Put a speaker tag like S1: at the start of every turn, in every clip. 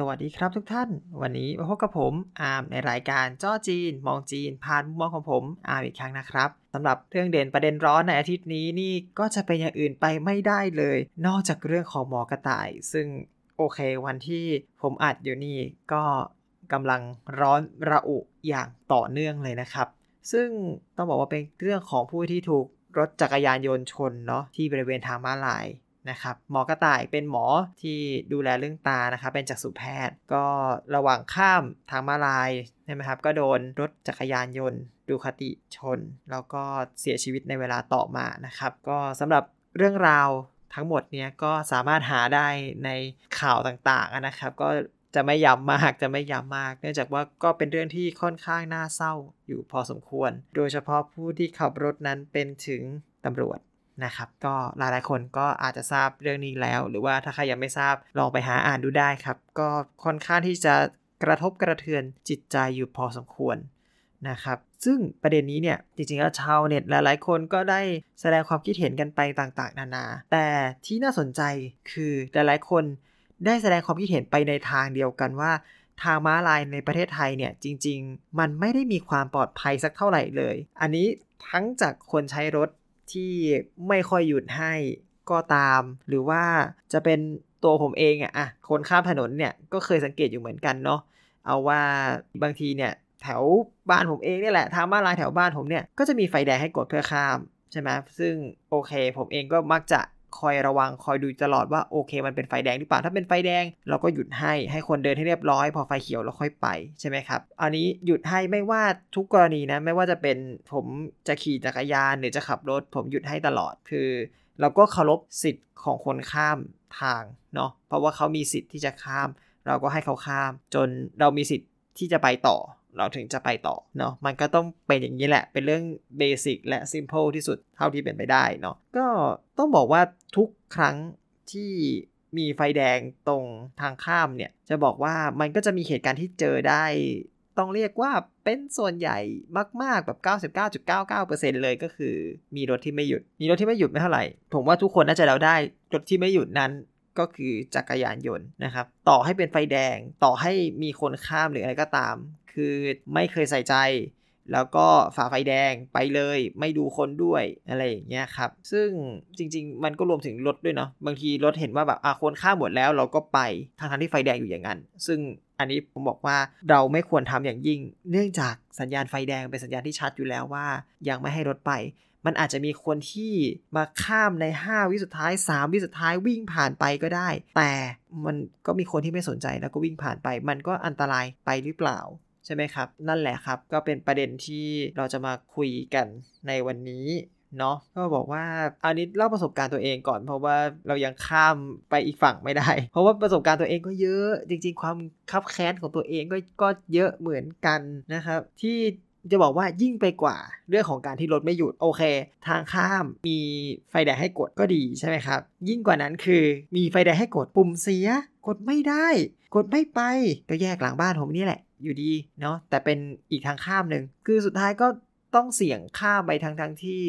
S1: สวัสดีครับทุกท่าน วันนี้มาพบกับผมอาร์มในรายการจ้อจีน มองจีน ผ่านมุมมองของผมอาร์มอีกครั้งนะครับสำหรับเรื่องเด่นประเด็นร้อนในอาทิตย์นี้นี่ก็จะเป็นอย่างอื่นไปไม่ได้เลย นอกจากเรื่องของหมอกระต่าย ซึ่งโอเควันที่ผมอัดอยู่นี่ก็กำลังร้อนระอุอย่างต่อเนื่องเลยนะครับ ซึ่งต้องบอกว่าเป็นเรื่องของผู้ที่ถูกรถจักรยานยนต์ชนเนาะที่บริเวณทางม้าลาย นะครับหมอกระต่ายเป็นหมอที่ดูแลเรื่องตานะครับเป็นจักษุแพทย์ ก็ระหว่างข้ามทางมาลายใช่ไหมครับก็โดนรถจักรยานยนต์ดูคติชน แล้วก็เสียชีวิตในเวลาต่อมานะครับ ก็สำหรับเรื่องราวทั้งหมดเนี้ยก็สามารถหาได้ในข่าวต่างๆนะครับ ก็จะไม่ย้ำมากจะไม่ย้ำมาก เนื่องจากว่าก็เป็นเรื่องที่ค่อนข้างน่าเศร้าอยู่พอสมควร โดยเฉพาะผู้ที่ขับรถนั้นเป็นถึงตำรวจ นะครับ ก็หลายๆคนก็อาจจะทราบเรื่องนี้แล้ว หรือว่าถ้าใครยังไม่ทราบลองไปหาอ่านดูได้ครับ ก็ค่อนข้างที่จะกระทบกระเทือนจิตใจอยู่พอสมควรนะครับซึ่งประเด็นนี้เนี่ยจริงๆแล้วชาวเน็ตหลายๆคนก็ได้แสดงความคิดเห็นกันไปต่างๆ นานา แต่ที่น่าสนใจคือหลายๆคนได้แสดงความคิดเห็นไปในทางเดียวกันว่า ทางม้าลายในประเทศไทยเนี่ยจริง ๆ มันไม่ได้มีความปลอดภัยสักเท่าไหร่เลย อันนี้ทั้งจากคนใช้รถ ที่ไม่ค่อยหยุดให้ก็ตาม หรือว่าจะเป็นตัวผมเองอะอะคนข้ามถนนเนี่ยก็เคยสังเกตอยู่เหมือนกันเนาะเอาว่าบางทีเนี่ยแถวบ้านผมเองนี่แหละทางบ้านลายแถวบ้านผมเนี่ยก็จะมีไฟแดงให้กดเพื่อข้ามใช่ไหมซึ่งโอเค ผมเองก็มักจะ คอยระวังคอยดูตลอดว่าโอเค มันเป็นไฟแดงหรือเปล่าถ้าเป็นไฟแดง เราก็หยุดให้ให้คนเดินให้เรียบร้อย พอไฟเขียวเราค่อยไปใช่ไหมครับอันนี้หยุดให้ไม่ว่าทุกกรณีนะไม่ว่าจะเป็นผมจะขี่จักรยานหรือจะขับรถ ผมหยุดให้ตลอดคือ เราก็เคารพสิทธิ์ของคนข้ามทางเนาะเพราะว่าเขามีสิทธิ์ที่จะข้าม เราก็ให้เขาข้าม จนเรามีสิทธิ์ที่จะไปต่อ เราถึงจะไปต่อเนาะมันก็ต้องเป็นอย่างนี้แหละ เป็นเรื่องเบสิกและซิมเพิลที่สุดเท่าที่เป็นไปได้เนาะก็ต้องบอกว่าทุกครั้งที่มีไฟแดงตรงทางข้ามเนี่ย จะบอกว่ามันก็จะมีเหตุการณ์ที่เจอได้ ต้องเรียกว่าเป็นส่วนใหญ่มาก ๆ แบบ 99.99%เลยก็คือ มีรถที่ไม่หยุด มีรถที่ไม่หยุดไม่เท่าไหร่ ผมว่าทุกคนน่าจะเดาได้รถที่ไม่หยุดนั้น ก็คือจักรยานยนต์นะครับ ต่อให้เป็นไฟแดง ต่อให้มีคนข้ามหรืออะไรก็ตาม คือไม่เคยใส่ใจ แล้วก็ฝ่าไฟแดงไปเลย ไม่ดูคนด้วยอะไรอย่างเงี้ยครับ ซึ่งจริง ๆ มันก็รวมถึงรถด้วยเนาะ บางทีรถเห็นว่าแบบอะคนข้ามหมดแล้วเราก็ไป ทางทางที่ไฟแดงอยู่อย่างนั้น ซึ่งอันนี้ผมบอกว่าเราไม่ควรทำอย่างยิ่ง เนื่องจากสัญญาณไฟแดงเป็นสัญญาณที่ชัดอยู่แล้วว่า ยังไม่ให้รถไป มันอาจจะมีคนที่มาข้ามใน 5 วิสุดท้าย 3 วิสุดท้ายวิ่งผ่านไปก็ได้ แต่มันก็มีคนที่ไม่สนใจแล้วก็วิ่งผ่านไป มันก็อันตรายไปหรือเปล่าใช่ไหมครับ นั่นแหละครับก็เป็นประเด็นที่เราจะมาคุยกันในวันนี้เนาะก็บอกว่าอันนี้เล่าประสบการณ์ตัวเองก่อนเพราะว่าเรายังข้ามไปอีกฝั่งไม่ได้ เพราะว่าประสบการณ์ตัวเองก็เยอะ จริง ๆ ความคับแค้นของตัวเองก็ก็เยอะเหมือนกันนะครับ ที่ จะบอกว่ายิ่งไปกว่าเรื่องของการที่รถไม่หยุดโอเค ทางข้ามมีไฟแดงให้กดก็ดีใช่ไหมครับ ยิ่งกว่านั้นคือมีไฟแดงให้กดปุ่มเสีย กดไม่ได้ กดไม่ไปก็แยกหลังบ้านผมนี่แหละ อยู่ดีเนาะแต่เป็นอีกทางข้ามหนึ่งคือสุดท้ายก็ต้องเสี่ยงข้ามไปทั้งทั้งที่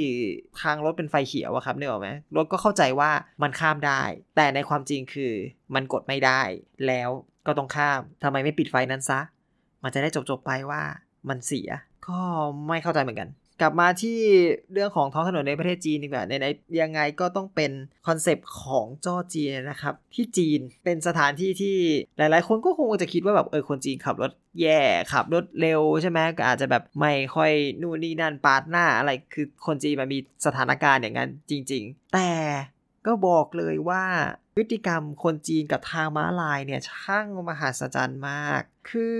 S1: ทางรถเป็นไฟเขียวอะครับเนี่ยหรอไหมรถก็เข้าใจว่ามันข้ามได้ แต่ในความจริงคือมันกดไม่ได้ แล้วก็ต้องข้ามทำไมไม่ปิดไฟนั้นซะ มันจะได้จบๆไปว่ามันเสีย ก็ไม่เข้าใจเหมือนกัน กลับมาที่เรื่องของท้องถนนในประเทศจีนดีกว่าในยังไงก็ต้องเป็น concept ของจ้อจีนนะครับ ที่จีนเป็นสถานที่ที่หลาย ๆ คนก็คงจะคิดว่าแบบเออคนจีนขับรถแย่ขับรถเร็วใช่ไหมก็อาจจะแบบไม่ค่อยนู่นนี่นั่นปาดหน้าอะไรคือคนจีนมันมีสถานการณ์อย่างนั้นจริง ๆ แต่ก็บอกเลยว่าพฤติกรรมคนจีนกับทางม้าลายเนี่ยช่างมหัศจรรย์มาก คือ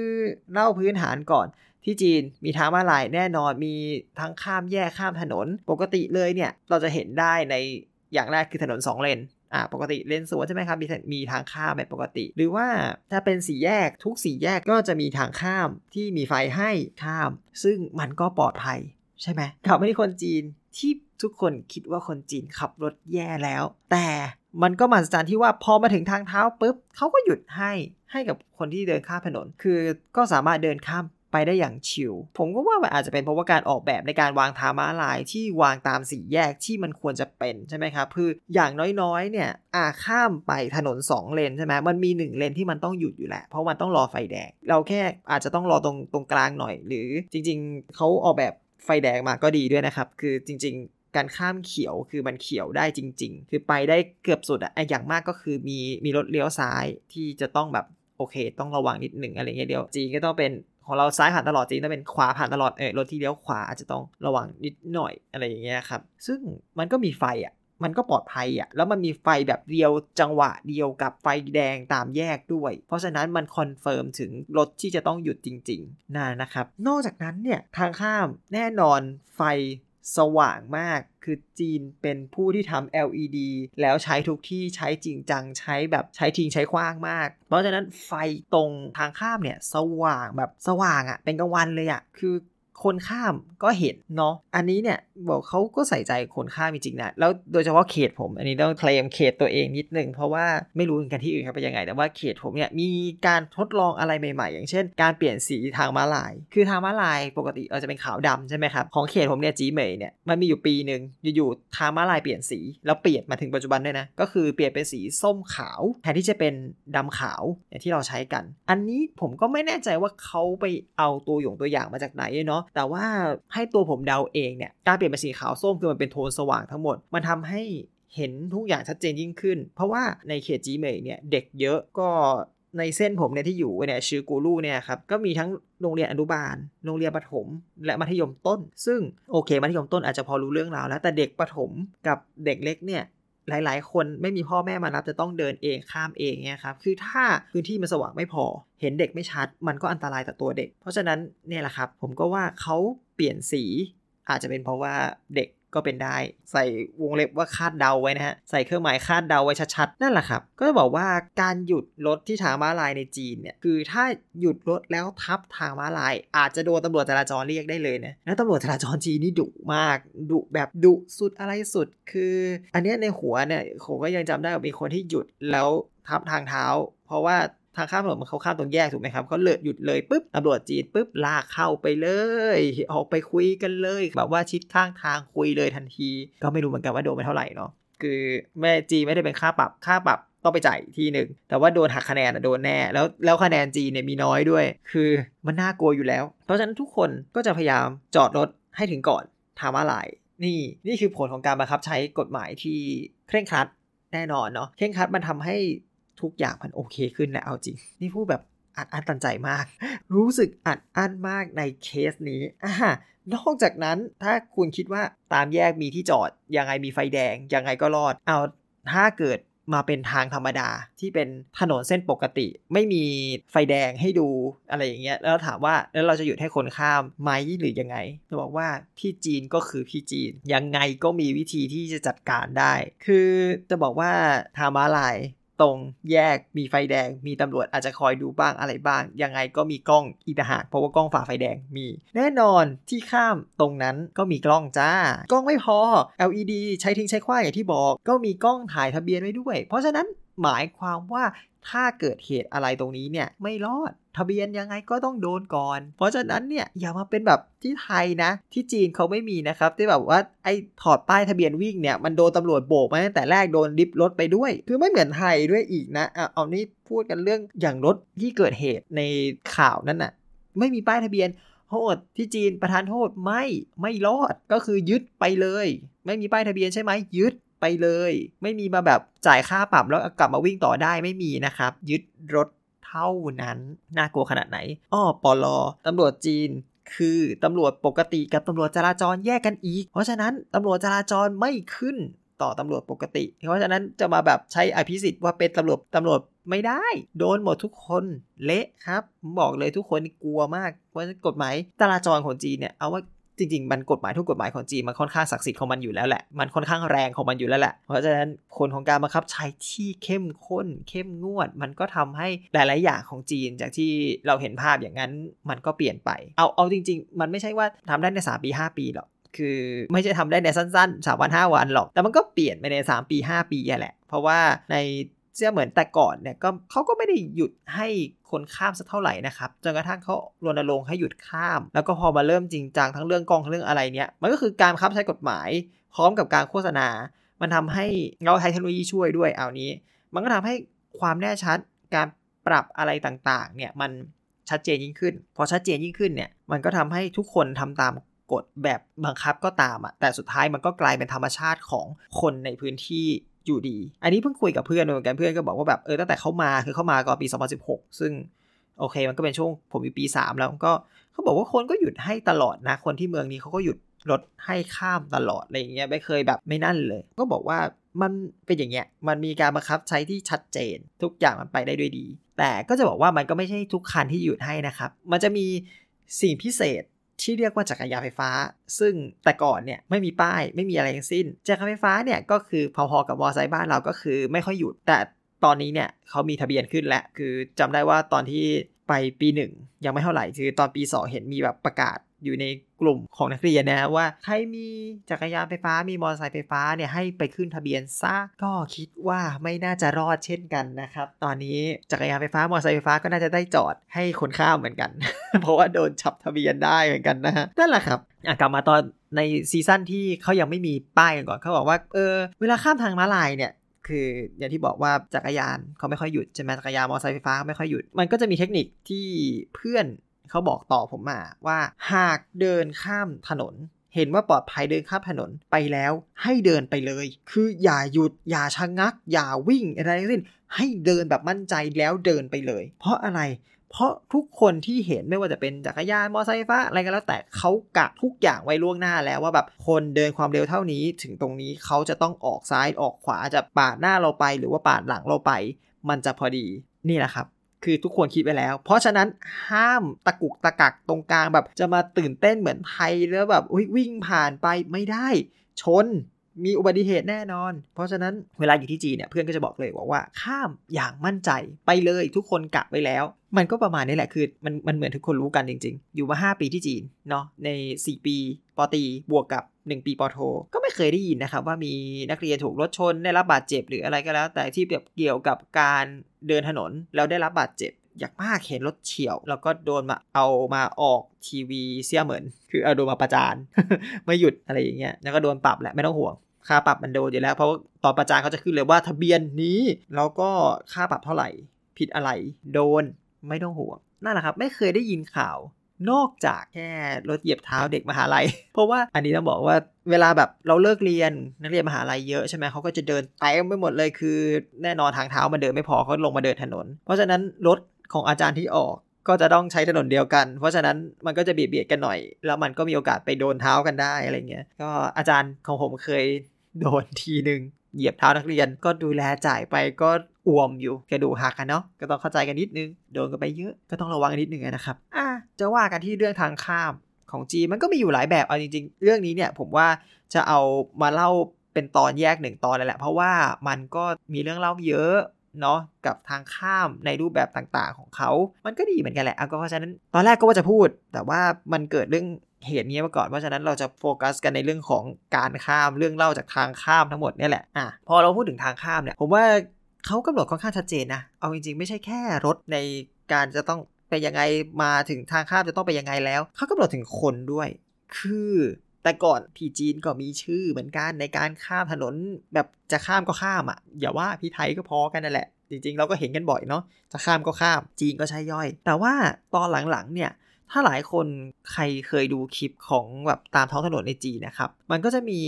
S1: เล่าพื้นฐานก่อน ที่จีนมีทางม้าลายแน่นอนมีทั้งข้ามแยกข้ามถนน ปกติเลยเนี่ยเราจะเห็นได้ในอย่างแรกคือถนน 2 เลนอ่าปกติเลนสวนใช่ไหมครับมีมีทางข้ามแบบปกติ หรือว่าถ้าเป็นสี่แยกทุกสี่แยกก็จะมีทางข้ามที่มีไฟให้ข้าม ซึ่งมันก็ปลอดภัยใช่ไหมขับไม่ใช่คนจีนที่ทุกคนคิดว่าคนจีนขับรถแย่แล้ว แต่มันก็มาสจันที่ว่าพอมาถึงทางเท้าปุ๊บเขาก็หยุดให้ให้กับคนที่เดินข้ามถนน คือก็สามารถเดินข้าม ไปได้อย่างชิล ผมก็ว่ามันอาจจะเป็นเพราะว่าการออกแบบในการวางทางม้าลายที่วางตามสี่แยกที่มันควรจะเป็นใช่ไหมครับคืออย่างน้อยๆ เนี่ยอาข้ามไปถนน 2 เลนใช่ไหมมันมี 1 เลนที่มันต้องหยุดอยู่แหละเพราะมันต้องรอไฟแดง เราแค่อาจจะต้องรอตรงตรงกลางหน่อย หรือจริง ๆเขาออกแบบไฟแดงมาก็ดีด้วยนะครับ คือจริง ๆการข้ามเขียวคือมันเขียวได้จริง ๆ คือไปได้เกือบสุดอะอย่างมากก็คือมีมีรถเลี้ยวซ้ายที่จะต้องแบบโอเค ต้องระวังนิดหนึ่งอะไรเงี้ยเดียวจีนก็ต้องเป็น ของเราซ้ายผ่านตลอดจริงถ้าเป็นขวาผ่านตลอดเออรถที่เลี้ยวขวาอาจจะต้องระวังนิดหน่อยอะไรอย่างเงี้ยครับ ซึ่งมันก็มีไฟอะมันก็ปลอดภัยอะ แล้วมันมีไฟแบบเดียวจังหวะเดียวกับไฟแดงตามแยกด้วย เพราะฉะนั้นมัน confirm ถึงรถที่จะต้องหยุดจริงๆน่านะครับ นอกจากนั้นเนี่ยทางข้ามแน่นอนไฟ สว่างมาก คือจีนเป็นผู้ที่ทำ LED แล้วใช้ทุกที่ใช้จริงจังใช้แบบใช้ทิ้งใช้ขว้างมาก เพราะฉะนั้นไฟตรงทางข้ามเนี่ย สว่างแบบสว่างอะ่ะ เป็นกลางวันเลยอะ่ะ คือ คนข้ามก็เห็นเนาะอันนี้เนี่ยบอกเขาก็ใส่ใจคนข้ามจริงๆนะแล้วโดยเฉพาะเขตผม อันนี้ต้องเคลมเขตตัวเองนิดนึงเพราะว่าไม่รู้กันที่อื่นเขาเป็นยังไง แต่ว่าเขตผมเนี่ยมีการทดลองอะไรใหม่ๆ อย่างเช่น การเปลี่ยนสีทางม้าลาย คือทางม้าลายปกติเราจะเป็นขาวดำใช่ไหมครับของเขตผมเนี่ยจีเหมยเนี่ยมันมีอยู่ปีหนึ่งอยู่ๆทางม้าลายเปลี่ยนสีแล้วเปลี่ยนมาถึงปัจจุบันด้วยนะก็คือเปลี่ยนเป็นสีส้มขาวแทนที่จะเป็นดำขาวอย่างที่เราใช้กัน อันนี้ผมก็ไม่แน่ใจว่าเขาไปเอาตัวอย่างตัวอย่างมาจากไหนเนาะแต่ว่าให้ตัวผมเดาเองเนี่ยการเปลี่ยนเป็นสีขาวส้มคือมันเป็นโทนสว่างทั้งหมด มันทำให้เห็นทุกอย่างชัดเจนยิ่งขึ้น เพราะว่าในเขตจีเมย์เนี่ยเด็กเยอะก็ในเส้นผมเนี่ยที่อยู่เนี่ยชื่อกูรูเนี่ยครับก็มีทั้งโรงเรียนอนุบาล โรงเรียนประถม และมัธยมต้น ซึ่งโอเคมัธยมต้นอาจจะพอรู้เรื่องราวแล้วแต่เด็กประถมกับเด็กเล็กเนี่ย หลาย ๆ คนไม่มีพ่อแม่มารับจะต้องเดินเองข้ามเองเนี่ยครับคือถ้าพื้นที่มันสว่างไม่พอ เห็นเด็กไม่ชัด มันก็อันตรายต่อตัวเด็ก เพราะฉะนั้นเนี่ยแหละครับ ผมก็ว่าเขาเปลี่ยนสีอาจจะเป็นเพราะว่าเด็ก ก็เป็นได้ ใส่วงเล็บว่าคาดเดาไว้นะฮะ ใส่เครื่องหมายคาดเดาไว้ชัดๆ นั่นแหละครับ ก็จะบอกว่าการหยุดรถที่ทางม้าลายในจีนเนี่ย คือถ้าหยุดรถแล้วทับทางม้าลาย อาจจะโดนตำรวจจราจรเรียกได้เลยนะแล้วตำรวจจราจรจีนนี่ดุมากดุแบบดุสุดอะไรสุด คือ อันนี้ในหัวเนี่ยผมก็ยังจำได้ว่ามีคนที่หยุดแล้วทับทางเท้า เพราะว่า ทางข้ามถนนมันเขาข้ามตรงแยกถูกไหมครับเขาเลยหยุดเลยปุ๊บตำรวจจีนปุ๊บลากเข้าไปเลย ออกไปคุยกันเลย แบบว่าชิดข้างทางคุยเลยทันที ก็ไม่รู้เหมือนกันว่าโดนไปเท่าไหร่เนาะคือแม่จีไม่ได้เป็นค่าปรับค่าปรับต้องไปจ่ายทีหนึ่ง แต่ว่าโดนหักคะแนนโดนแน่ แล้วแล้วคะแนนจีเนี่ยมีน้อยด้วย คือมันน่ากลัวอยู่แล้ว เพราะฉะนั้นทุกคนก็จะพยายามจอดรถให้ถึงก่อนทางม้าลาย นี่นี่คือผลของการบังคับใช้กฎหมายที่เคร่งครัดแน่นอนเนาะเคร่งครัดมันทำให้ ทุกอย่างมันโอเคขึ้นนะเอาจริง นี่พูดแบบอัดอั้นตันใจมาก รู้สึกอัดอั้นมากในเคสนี้อ่านอกจากนั้นถ้าคุณคิดว่าตามแยกมีที่จอด ยังไงมีไฟแดง ยังไงก็รอด เอาถ้าเกิดมาเป็นทางธรรมดาที่เป็นถนนเส้นปกติ ไม่มีไฟแดงให้ดูอะไรอย่างเงี้ยแล้วถามว่าแล้วเราจะหยุดให้คนข้ามไหมหรือยังไงจะบอกว่าที่จีนก็คือที่จีน ยังไงก็มีวิธีที่จะจัดการได้ คือจะบอกว่าทางม้าลาย ตรงแยกมีไฟแดง มีตำรวจอาจจะคอยดูบ้างอะไรบ้าง ยังไงก็มีกล้องอีกหากเพราะว่ากล้องฝ่าไฟแดงมี แน่นอนที่ข้ามตรงนั้นก็มีกล้องจ้า กล้องไม่พอ LED ใช้ทิ้งใช้คว้าอย่างที่บอก ก็มีกล้องถ่ายทะเบียนไว้ด้วย เพราะฉะนั้นหมายความว่าถ้าเกิดเหตุอะไรตรงนี้เนี่ยไม่รอด ทะเบียนยังไงก็ต้องโดนก่อน เพราะฉะนั้นเนี่ยอย่ามาเป็นแบบที่ไทยนะ ที่จีนเขาไม่มีนะครับที่แบบว่าไอ้ถอดป้ายทะเบียนวิ่งเนี่ยมันโดนตำรวจโบกมาตั้งแต่แรกโดนริบรถไปด้วย คือไม่เหมือนไทยด้วยอีกนะเอะเอานี่พูดกันเรื่องอย่างรถที่เกิดเหตุในข่าวนั้นน่ะไม่มีป้ายทะเบียนโทษที่จีนประทานโทษไม่ไม่รอดก็คือยึดไปเลย ไม่มีป้ายทะเบียนใช่ไหมยึดไปเลย ไม่มีมาแบบจ่ายค่าปรับแล้วกลับมาวิ่งต่อได้ไม่มีนะครับ ยึดรถ เท่านั้น น่ากลัวขนาดไหน อ้อปอลอตำรวจจีนคือตำรวจปกติกับตำรวจจราจรแยกกันอีก เพราะฉะนั้นตำรวจจราจรไม่ขึ้นต่อตำรวจปกติ เพราะฉะนั้นจะมาแบบใช้อภิสิทธิ์ว่าเป็นตำรวจตำรวจไม่ได้ โดนหมดทุกคนเละครับ บอกเลยทุกคนกลัวมาก เพราะกฎหมายจราจรของจีนเนี่ยเอาว่า จริงๆ มันกฎหมายทุกกฎหมายของจีนมันค่อนข้างศักดิ์สิทธิ์ของมันอยู่แล้วแหละ มันค่อนข้างแรงของมันอยู่แล้วแหละ เพราะฉะนั้นคนของการบังคับใช้ที่เข้มข้น เข้มงวด มันก็ทำให้หลายๆ อย่างของจีน จากที่เราเห็นภาพอย่างนั้นมันก็เปลี่ยนไป เอาเอาจริง ๆ มันไม่ใช่ว่าทำได้ใน3ปี5 ปีหรอกคือไม่ใช่ทำได้ในสั้นๆ3วัน5วันหรอก แต่มันก็เปลี่ยนไปใน 3 ปี 5 ปีแหละ เพราะว่าใน เสียเหมือนแต่ก่อนเนี่ยก็เขาก็ไม่ได้หยุดให้คนข้ามสักเท่าไหร่นะครับจนกระทั่งเขารณรงค์ให้หยุดข้าม แล้วก็พอมาเริ่มจริงจังทั้งเรื่องกองทั้งเรื่องอะไรเนี่ยมันก็คือการคับใช้กฎหมาย พร้อมกับการโฆษณา มันทำให้เราใช้เทคโนโลยีช่วยด้วยเอานี้ มันก็ทำให้ความแน่ชัดการปรับอะไรต่างๆเนี่ยมันชัดเจนยิ่งขึ้น พอชัดเจนยิ่งขึ้นเนี่ยมันก็ทำให้ทุกคนทำตามกฎแบบบังคับก็ตามอะแต่สุดท้ายมันก็กลายเป็นธรรมชาติของคนในพื้นที่ อยู่ดี อันนี้เพิ่งคุยกับเพื่อนเหมือนกันเพื่อนก็บอกว่าแบบเออตั้งแต่เขามาคือเขามาก่อนปี 2016 ซึ่งโอเค มันก็เป็นช่วงผมอยู่ปี 3 แล้วก็เขาบอกว่าคนก็หยุดให้ตลอดนะ คนที่เมืองนี้เขาก็หยุดรถให้ข้ามตลอดอะไรอย่างเงี้ยไม่เคยแบบไม่นั่นเลย ก็บอกว่ามันเป็นอย่างเงี้ยมันมีการบังคับใช้ที่ชัดเจน ทุกอย่างมันไปได้ด้วยดี แต่ก็จะบอกว่ามันก็ไม่ใช่ทุกคันที่หยุดให้นะครับ มันจะมีสิ่งพิเศษ ที่เรียกว่าจักรยานไฟฟ้า ซึ่งแต่ก่อนเนี่ยไม่มีป้ายไม่มีอะไรทั้งสิ้น จักรยานไฟฟ้าเนี่ยก็คือพอๆกับมอไซค์บ้านเราก็คือไม่ค่อยหยุด แต่ตอนนี้เนี่ยเขามีทะเบียนขึ้นแล้วคือจำได้ว่าตอนที่ไปปีหนึ่งยังไม่เท่าไหร่คือตอนปี 2 เห็นมีแบบประกาศ อยู่ในกลุ่มของนักเรียนนะว่าใครมีจักรยานไฟฟ้ามีมอเตอร์ไซค์ไฟฟ้าเนี่ยให้ไปขึ้นทะเบียนซะก็คิดว่าไม่น่าจะรอดเช่นกันนะครับ ตอนนี้จักรยานไฟฟ้ามอเตอร์ไซค์ไฟฟ้าก็น่าจะได้จอดให้คนข้ามเหมือนกัน เพราะว่าโดนฉับทะเบียนได้เหมือนกันนะฮะนั่นแหละครับกลับมาตอนในซีซั่นที่เขายังไม่มีป้ายกันก่อนเขาบอกว่าเออเวลาข้ามทางม้าลายเนี่ยคืออย่างที่บอกว่าจักรยานเขาไม่ค่อยหยุดใช่ไหมจักรยานมอเตอร์ไซค์ไฟฟ้าไม่ค่อยหยุด มันก็จะมีเทคนิคที่เพื่อน เขาบอกต่อผมมาว่าหากเดินข้ามถนน เห็นว่าปลอดภัยเดินข้ามถนนไปแล้วให้เดินไปเลย คืออย่าหยุดอย่าชะงัก อย่าวิ่งอะไรทั้งสิ้นให้เดินแบบมั่นใจแล้วเดินไปเลย เพราะอะไรเพราะทุกคนที่เห็นไม่ว่าจะเป็นจักรยานมอเตอร์ไซค์ฟฟ้าอะไรก็แล้วแต่เขากะทุกอย่างไว้ล่วงหน้าแล้วว่าแบบคนเดินความเร็วเท่านี้ ถึงตรงนี้เขาจะต้องออกซ้ายออกขวาจะปาดหน้าเราไป หรือว่าปาดหลังเราไป มันจะพอดีนี่แหละครับ คือทุกคนคิดไปแล้ว เพราะฉะนั้นห้ามตะกุกตะกักตรงกลางแบบจะมาตื่นเต้นเหมือนไทยแล้วแบบวิ่งผ่านไปไม่ได้ ชน มีอุบัติเหตุแน่นอน เพราะฉะนั้นเวลาอยู่ที่จีนเนี่ยเพื่อนก็จะบอกเลยบอกว่าข้ามอย่างมั่นใจไปเลยทุกคนกะไว้แล้ว มันก็ประมาณนี้แหละคือมันมันเหมือนทุกคนรู้กันจริง ๆ อยู่มา 5 ปีที่จีนเนาะใน 4 ปีปตีบวกกับ 1 ปีปโท ก็ไม่เคยได้ยินนะครับว่ามีนักเรียนถูกรถชนได้รับบาดเจ็บหรืออะไรก็แล้ว แต่ที่แบบเกี่ยวกับการเดินถนนแล้วได้รับบาดเจ็บอยากมากเห็นรถเฉียว แล้วก็โดนมาเอามาออกทีวีเสียเหมือน คือเอาโดนมาประจานไม่หยุดอะไรอย่างเงี้ยแล้วก็โดนปรับแหละไม่ต้องห่วง ค่าปรับมันโดนอยู่แล้ว เพราะตอนประจานเขาจะขึ้นเลยว่าทะเบียนนี้แล้วก็ค่าปรับเท่าไหร่ ผิดอะไรโดนไม่ต้องห่วงนั่นแหละครับ ไม่เคยได้ยินข่าวนอกจากแค่รถเหยียบเท้าเด็กมหาลัย เพราะว่าอันนี้ต้องบอกว่าเวลาแบบเราเลิกเรียนนักเรียนมหาลัยเยอะใช่ไหมเขาก็จะเดินเต็มไปหมดเลยคือ แน่นอนทางเท้ามันเดินไม่พอเขาลงมาเดินถนน เพราะฉะนั้นรถของอาจารย์ที่ออก ก็จะต้องใช้ถนนเดียวกัน เพราะฉะนั้นมันก็จะเบียดเบียดกันหน่อย แล้วมันก็มีโอกาสไปโดนเท้ากันได้อะไรเงี้ย ก็อาจารย์ของผมเคยโดนทีหนึ่งเหยียบเท้านักเรียนก็ดูแลจ่ายไปก็อ่วมอยู่กระดูหักกันเนาะก็ต้องเข้าใจกันนิดนึง โดนกันไปเยอะก็ต้องระวังนิดนึงนะครับ อะจะว่ากันที่เรื่องทางข้ามของจีมันก็มีอยู่หลายแบบเอาจริง ๆ เรื่องนี้เนี่ยผมว่าจะเอามาเล่าเป็นตอนแยกหนึ่งตอนเลยแหละ เพราะว่ามันก็มีเรื่องเล่าเยอะ เนาะกับทางข้ามในรูปแบบต่างๆของเขา มันก็ดีเหมือนกันแหละก็เพราะฉะนั้นตอนแรกก็ว่าจะพูด แต่ว่ามันเกิดเรื่องเหตุนี้มาก่อน เพราะฉะนั้นเราจะโฟกัสกันในเรื่องของการข้ามเรื่องเล่าจากทางข้ามทั้งหมดนี่แหละอะพอเราพูดถึงทางข้ามเนี่ยผมว่าเขากำหนดค่อนข้างชัดเจนนะเอาจริง ๆ ไม่ใช่แค่รถในการจะต้องไปยังไงมาถึงทางข้ามจะต้องไปยังไงแล้วเขากำหนดถึงคนด้วย คือ แต่ก่อนที่จีนก็มีชื่อเหมือนกันในการข้ามถนนแบบจะข้ามก็ข้ามอะ อย่าว่าพี่ไทยก็พอกันนั่นแหละ จริงๆ เราก็เห็นกันบ่อยเนาะจะข้ามก็ข้ามจีนก็ใช่ย่อย แต่ว่าตอนหลังๆเนี่ยถ้าหลายคนใครเคยดูคลิปของแบบตามท้องถนนในจีนนะครับ มันก็จะมี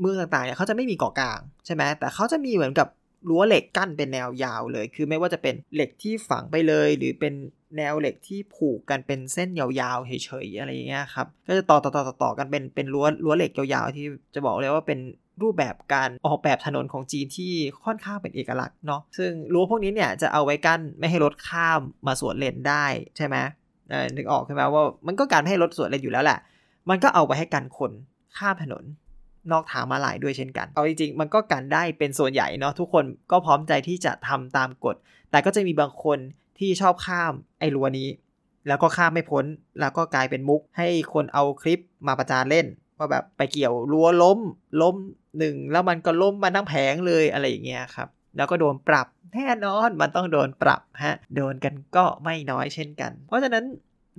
S1: เมืองต่างๆเนี่ยเขาจะไม่มีเกาะกลางใช่ไหมแต่เขาจะมีเหมือนกับรั้วเหล็กกั้นเป็นแนวยาวเลย คือไม่ว่าจะเป็นเหล็กที่ฝังไปเลย หรือเป็น แนวเหล็กที่ผูกกันเป็นเส้นยาวๆเฉยๆอะไรอย่างเงี้ยครับก็จะต่อต่อต่อต่อกันเป็นเป็นรั้วรั้วเหล็กยาวๆที่จะบอกเลยว่าเป็นรูปแบบการออกแบบถนนของจีนที่ค่อนข้างเป็นเอกลักษณ์เนาะซึ่งรั้วพวกนี้เนี่ยจะเอาไว้กั้นไม่ให้รถข้ามมาสวนเลนได้ใช่ไหมนึกออกใช่ไหมว่ามันก็การให้รถสวนเลนอยู่แล้วแหละ มันก็เอาไว้ให้กันคนข้ามถนนนอกทางมาลายด้วยเช่นกัน เอาจริงๆ มันก็กันได้เป็นส่วนใหญ่เนาะทุกคนก็พร้อมใจที่จะทำตามกฎ แต่ก็จะมีบางคน ที่ชอบข้ามไอ้รั้วนี้ แล้วก็ข้ามไม่พ้น แล้วก็กลายเป็นมุก ให้คนเอาคลิปมาประจานเล่น ว่าแบบไปเกี่ยวรั้วล้ม ล้มหนึ่งแล้วมันก็ล้มมาทั้งแผงเลยอะไรอย่างเงี้ยครับ แล้วก็โดนปรับแน่นอนมันต้องโดนปรับฮะ โดนกันก็ไม่น้อยเช่นกัน เพราะฉะนั้น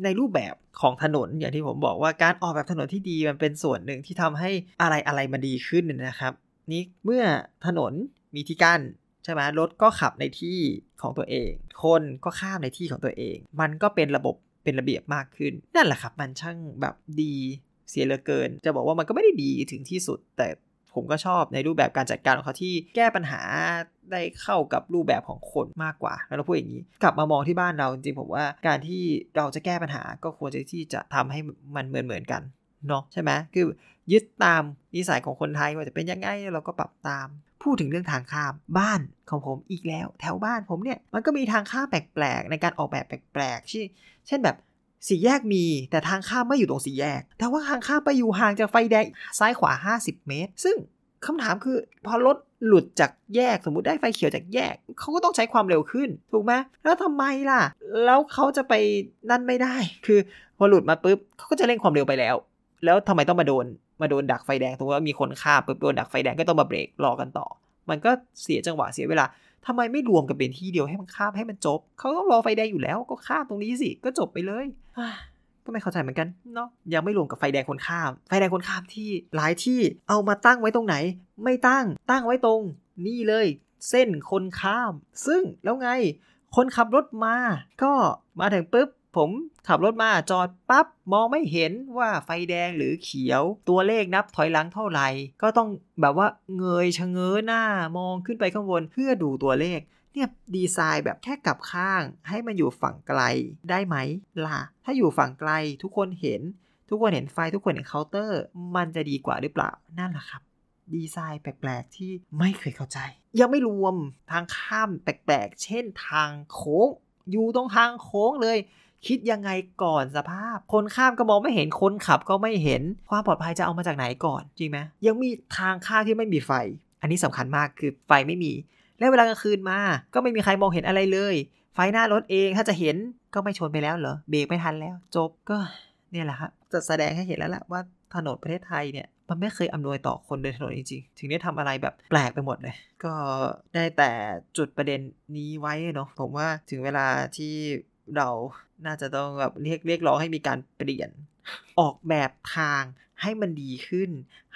S1: ในรูปแบบของถนนอย่างที่ผมบอกว่าการออกแบบถนนที่ดีมันเป็นส่วนหนึ่งที่ทำให้อะไรอะไรมันดีขึ้นนะครับ นี่เมื่อถนนมีที่กั้น ใช่ไหมรถก็ขับในที่ของตัวเอง คนก็ข้ามในที่ของตัวเอง มันก็เป็นระบบเป็นระเบียบมากขึ้น นั่นแหละครับ มันช่างแบบดีเสียเหลือเกิน จะบอกว่ามันก็ไม่ได้ดีถึงที่สุด แต่ผมก็ชอบในรูปแบบการจัดการของเขาที่แก้ปัญหาได้เข้ากับรูปแบบของคนมากกว่า แล้วเราพูดอย่างนี้ กลับมามองที่บ้านเราจริงๆผมว่าการที่เราจะแก้ปัญหาก็ควรจะที่จะทำให้มันเหมือนเหมือนกันเนาะใช่ไหมคือยึดตามนิสัยของคนไทยว่าจะเป็นยังไงเราก็ปรับตาม พูดถึงเรื่องทางข้ามบ้านของผมอีกแล้ว แถวบ้านผมเนี่ยมันก็มีทางข้ามแปลกๆในการออกแบบแปลกๆเช่นแบบสี่แยกมี แต่ทางข้ามไม่อยู่ตรงสี่แยก แต่ว่าทางข้ามไปอยู่ห่างจากไฟแดงซ้ายขวา 50 เมตร ซึ่งคำถามคือพอรถหลุดจากแยกสมมติได้ไฟเขียวจากแยก เขาก็ต้องใช้ความเร็วขึ้น ถูกไหมแล้วทำไมล่ะ แล้วเขาจะไปนั่นไม่ได้ คือพอหลุดมาปุ๊บเขาก็จะเร่งความเร็วไปแล้ว แล้วทำไมต้องมาโดน มาโดนดักไฟแดงสมมติว่ามีคนข้ามปุ๊บโดนดักไฟแดงก็ต้องมาเบรกรอกันต่อ มันก็เสียจังหวะเสียเวลาทำไมไม่รวมกันเป็นที่เดียวให้มันข้ามให้มันจบ เขาต้องรอไฟแดงอยู่แล้วก็ข้ามตรงนี้สิก็จบไปเลยก็ไม่เข้าใจเหมือนกันเนาะยังไม่รวมกับไฟแดงคนข้าม ไฟแดงคนข้ามที่หลายที่เอามาตั้งไว้ตรงไหน ไม่ตั้งตั้งไว้ตรง นี่เลย เส้นคนข้าม ซึ่งแล้วไง คนขับรถมา ก็มาถึงปุ๊บ ผมขับรถมาจอดปับ๊บมองไม่เห็นว่าไฟแดงหรือเขียว ตัวเลขนับถอยหลังเท่าไหร่ ก็ต้องแบบว่าเงยชะเง้อหน้ามองขึ้นไปข้างบนเพื่อดูตัวเลข เนี่ยดีไซน์แบบแค่กลับข้าง ให้มันอยู่ฝั่งไกลได้ไหมล่ะ ถ้าอยู่ฝั่งไกลทุกคนเห็น ทุกคนเห็นไฟทุกคนเห็นเคาน์เตอร์ มันจะดีกว่าหรือเปล่านั่นแหละครับดีไซน์แปลกๆ ที่ไม่เคยเข้าใจ ยังไม่รวมทางข้ามแปลกๆ เช่นทางโค้ง อยู่ตรงทางโค้งเลย คิดยังไงก่อนสภาพ คนข้ามก็มองไม่เห็นคนขับก็ไม่เห็นความปลอดภัยจะเอามาจากไหนก่อน จริงไหมยังมีทางข้ามที่ไม่มีไฟ อันนี้สำคัญมากคือไฟไม่มี แล้วเวลากลางคืนมา ก็ไม่มีใครมองเห็นอะไรเลย ไฟหน้ารถเองถ้าจะเห็นก็ไม่ชนไปแล้วเหรอเบรกไม่ทันแล้ว จบก็เนี่ยแหละครับจะแสดงให้เห็นแล้วแหละว่าถนนประเทศไทยเนี่ยมันไม่เคยอำนวยต่อคนเดินถนนจริงๆ ถึงได้ทำอะไรแบบแปลกไปหมดเลย ก็ได้แต่จุดประเด็นนี้ไว้เนาะ ผมว่าถึงเวลาที่เรา น่าจะต้องแบบเรียกเรียกร้องให้มีการเปลี่ยน ออกแบบทางให้มันดีขึ้น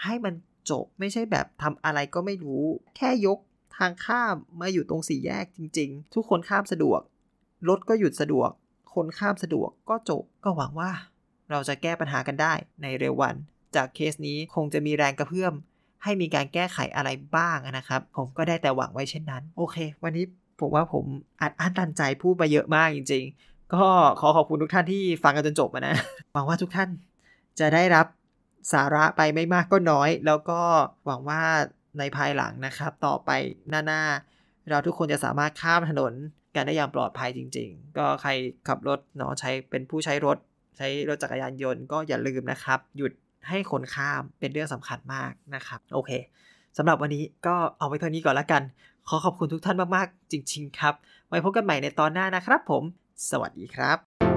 S1: ให้มันจบไม่ใช่แบบทำอะไรก็ไม่รู้ แค่ยกทางข้ามมาอยู่ตรงสี่แยกจริง ๆ ทุกคนข้ามสะดวก รถก็หยุดสะดวก คนข้ามสะดวกก็จบก็หวังว่า เราจะแก้ปัญหากันได้ในเร็ววัน จากเคสนี้คงจะมีแรงกระเพื่อม ให้มีการแก้ไขอะไรบ้างนะครับ ผมก็ได้แต่หวังไว้เช่นนั้น โอเค วันนี้ผมว่าผมอัดอั้นตันใจพูดมาเยอะมากจริง ๆ ก็ขอขอบคุณทุกท่านที่ฟังกันจนจบนะหวังว่าทุกท่านจะได้รับสาระไปไม่มากก็น้อย แล้วก็หวังว่าในภายหลังนะครับ ต่อไปหน้าๆ เราทุกคนจะสามารถข้ามถนนกันได้อย่างปลอดภัยจริง ๆ ก็ใครขับรถเนาะใช้เป็นผู้ใช้รถ ใช้รถจักรยานยนต์ก็อย่าลืมนะครับ หยุดให้คนข้ามเป็นเรื่องสำคัญมากนะครับ โอเคสำหรับวันนี้ก็เอาไว้เท่านี้ก่อนละกัน ขอขอบคุณทุกท่านมากๆ จริง ๆ ครับ ไว้พบกันใหม่ในตอนหน้านะครับผม สวัสดีครับ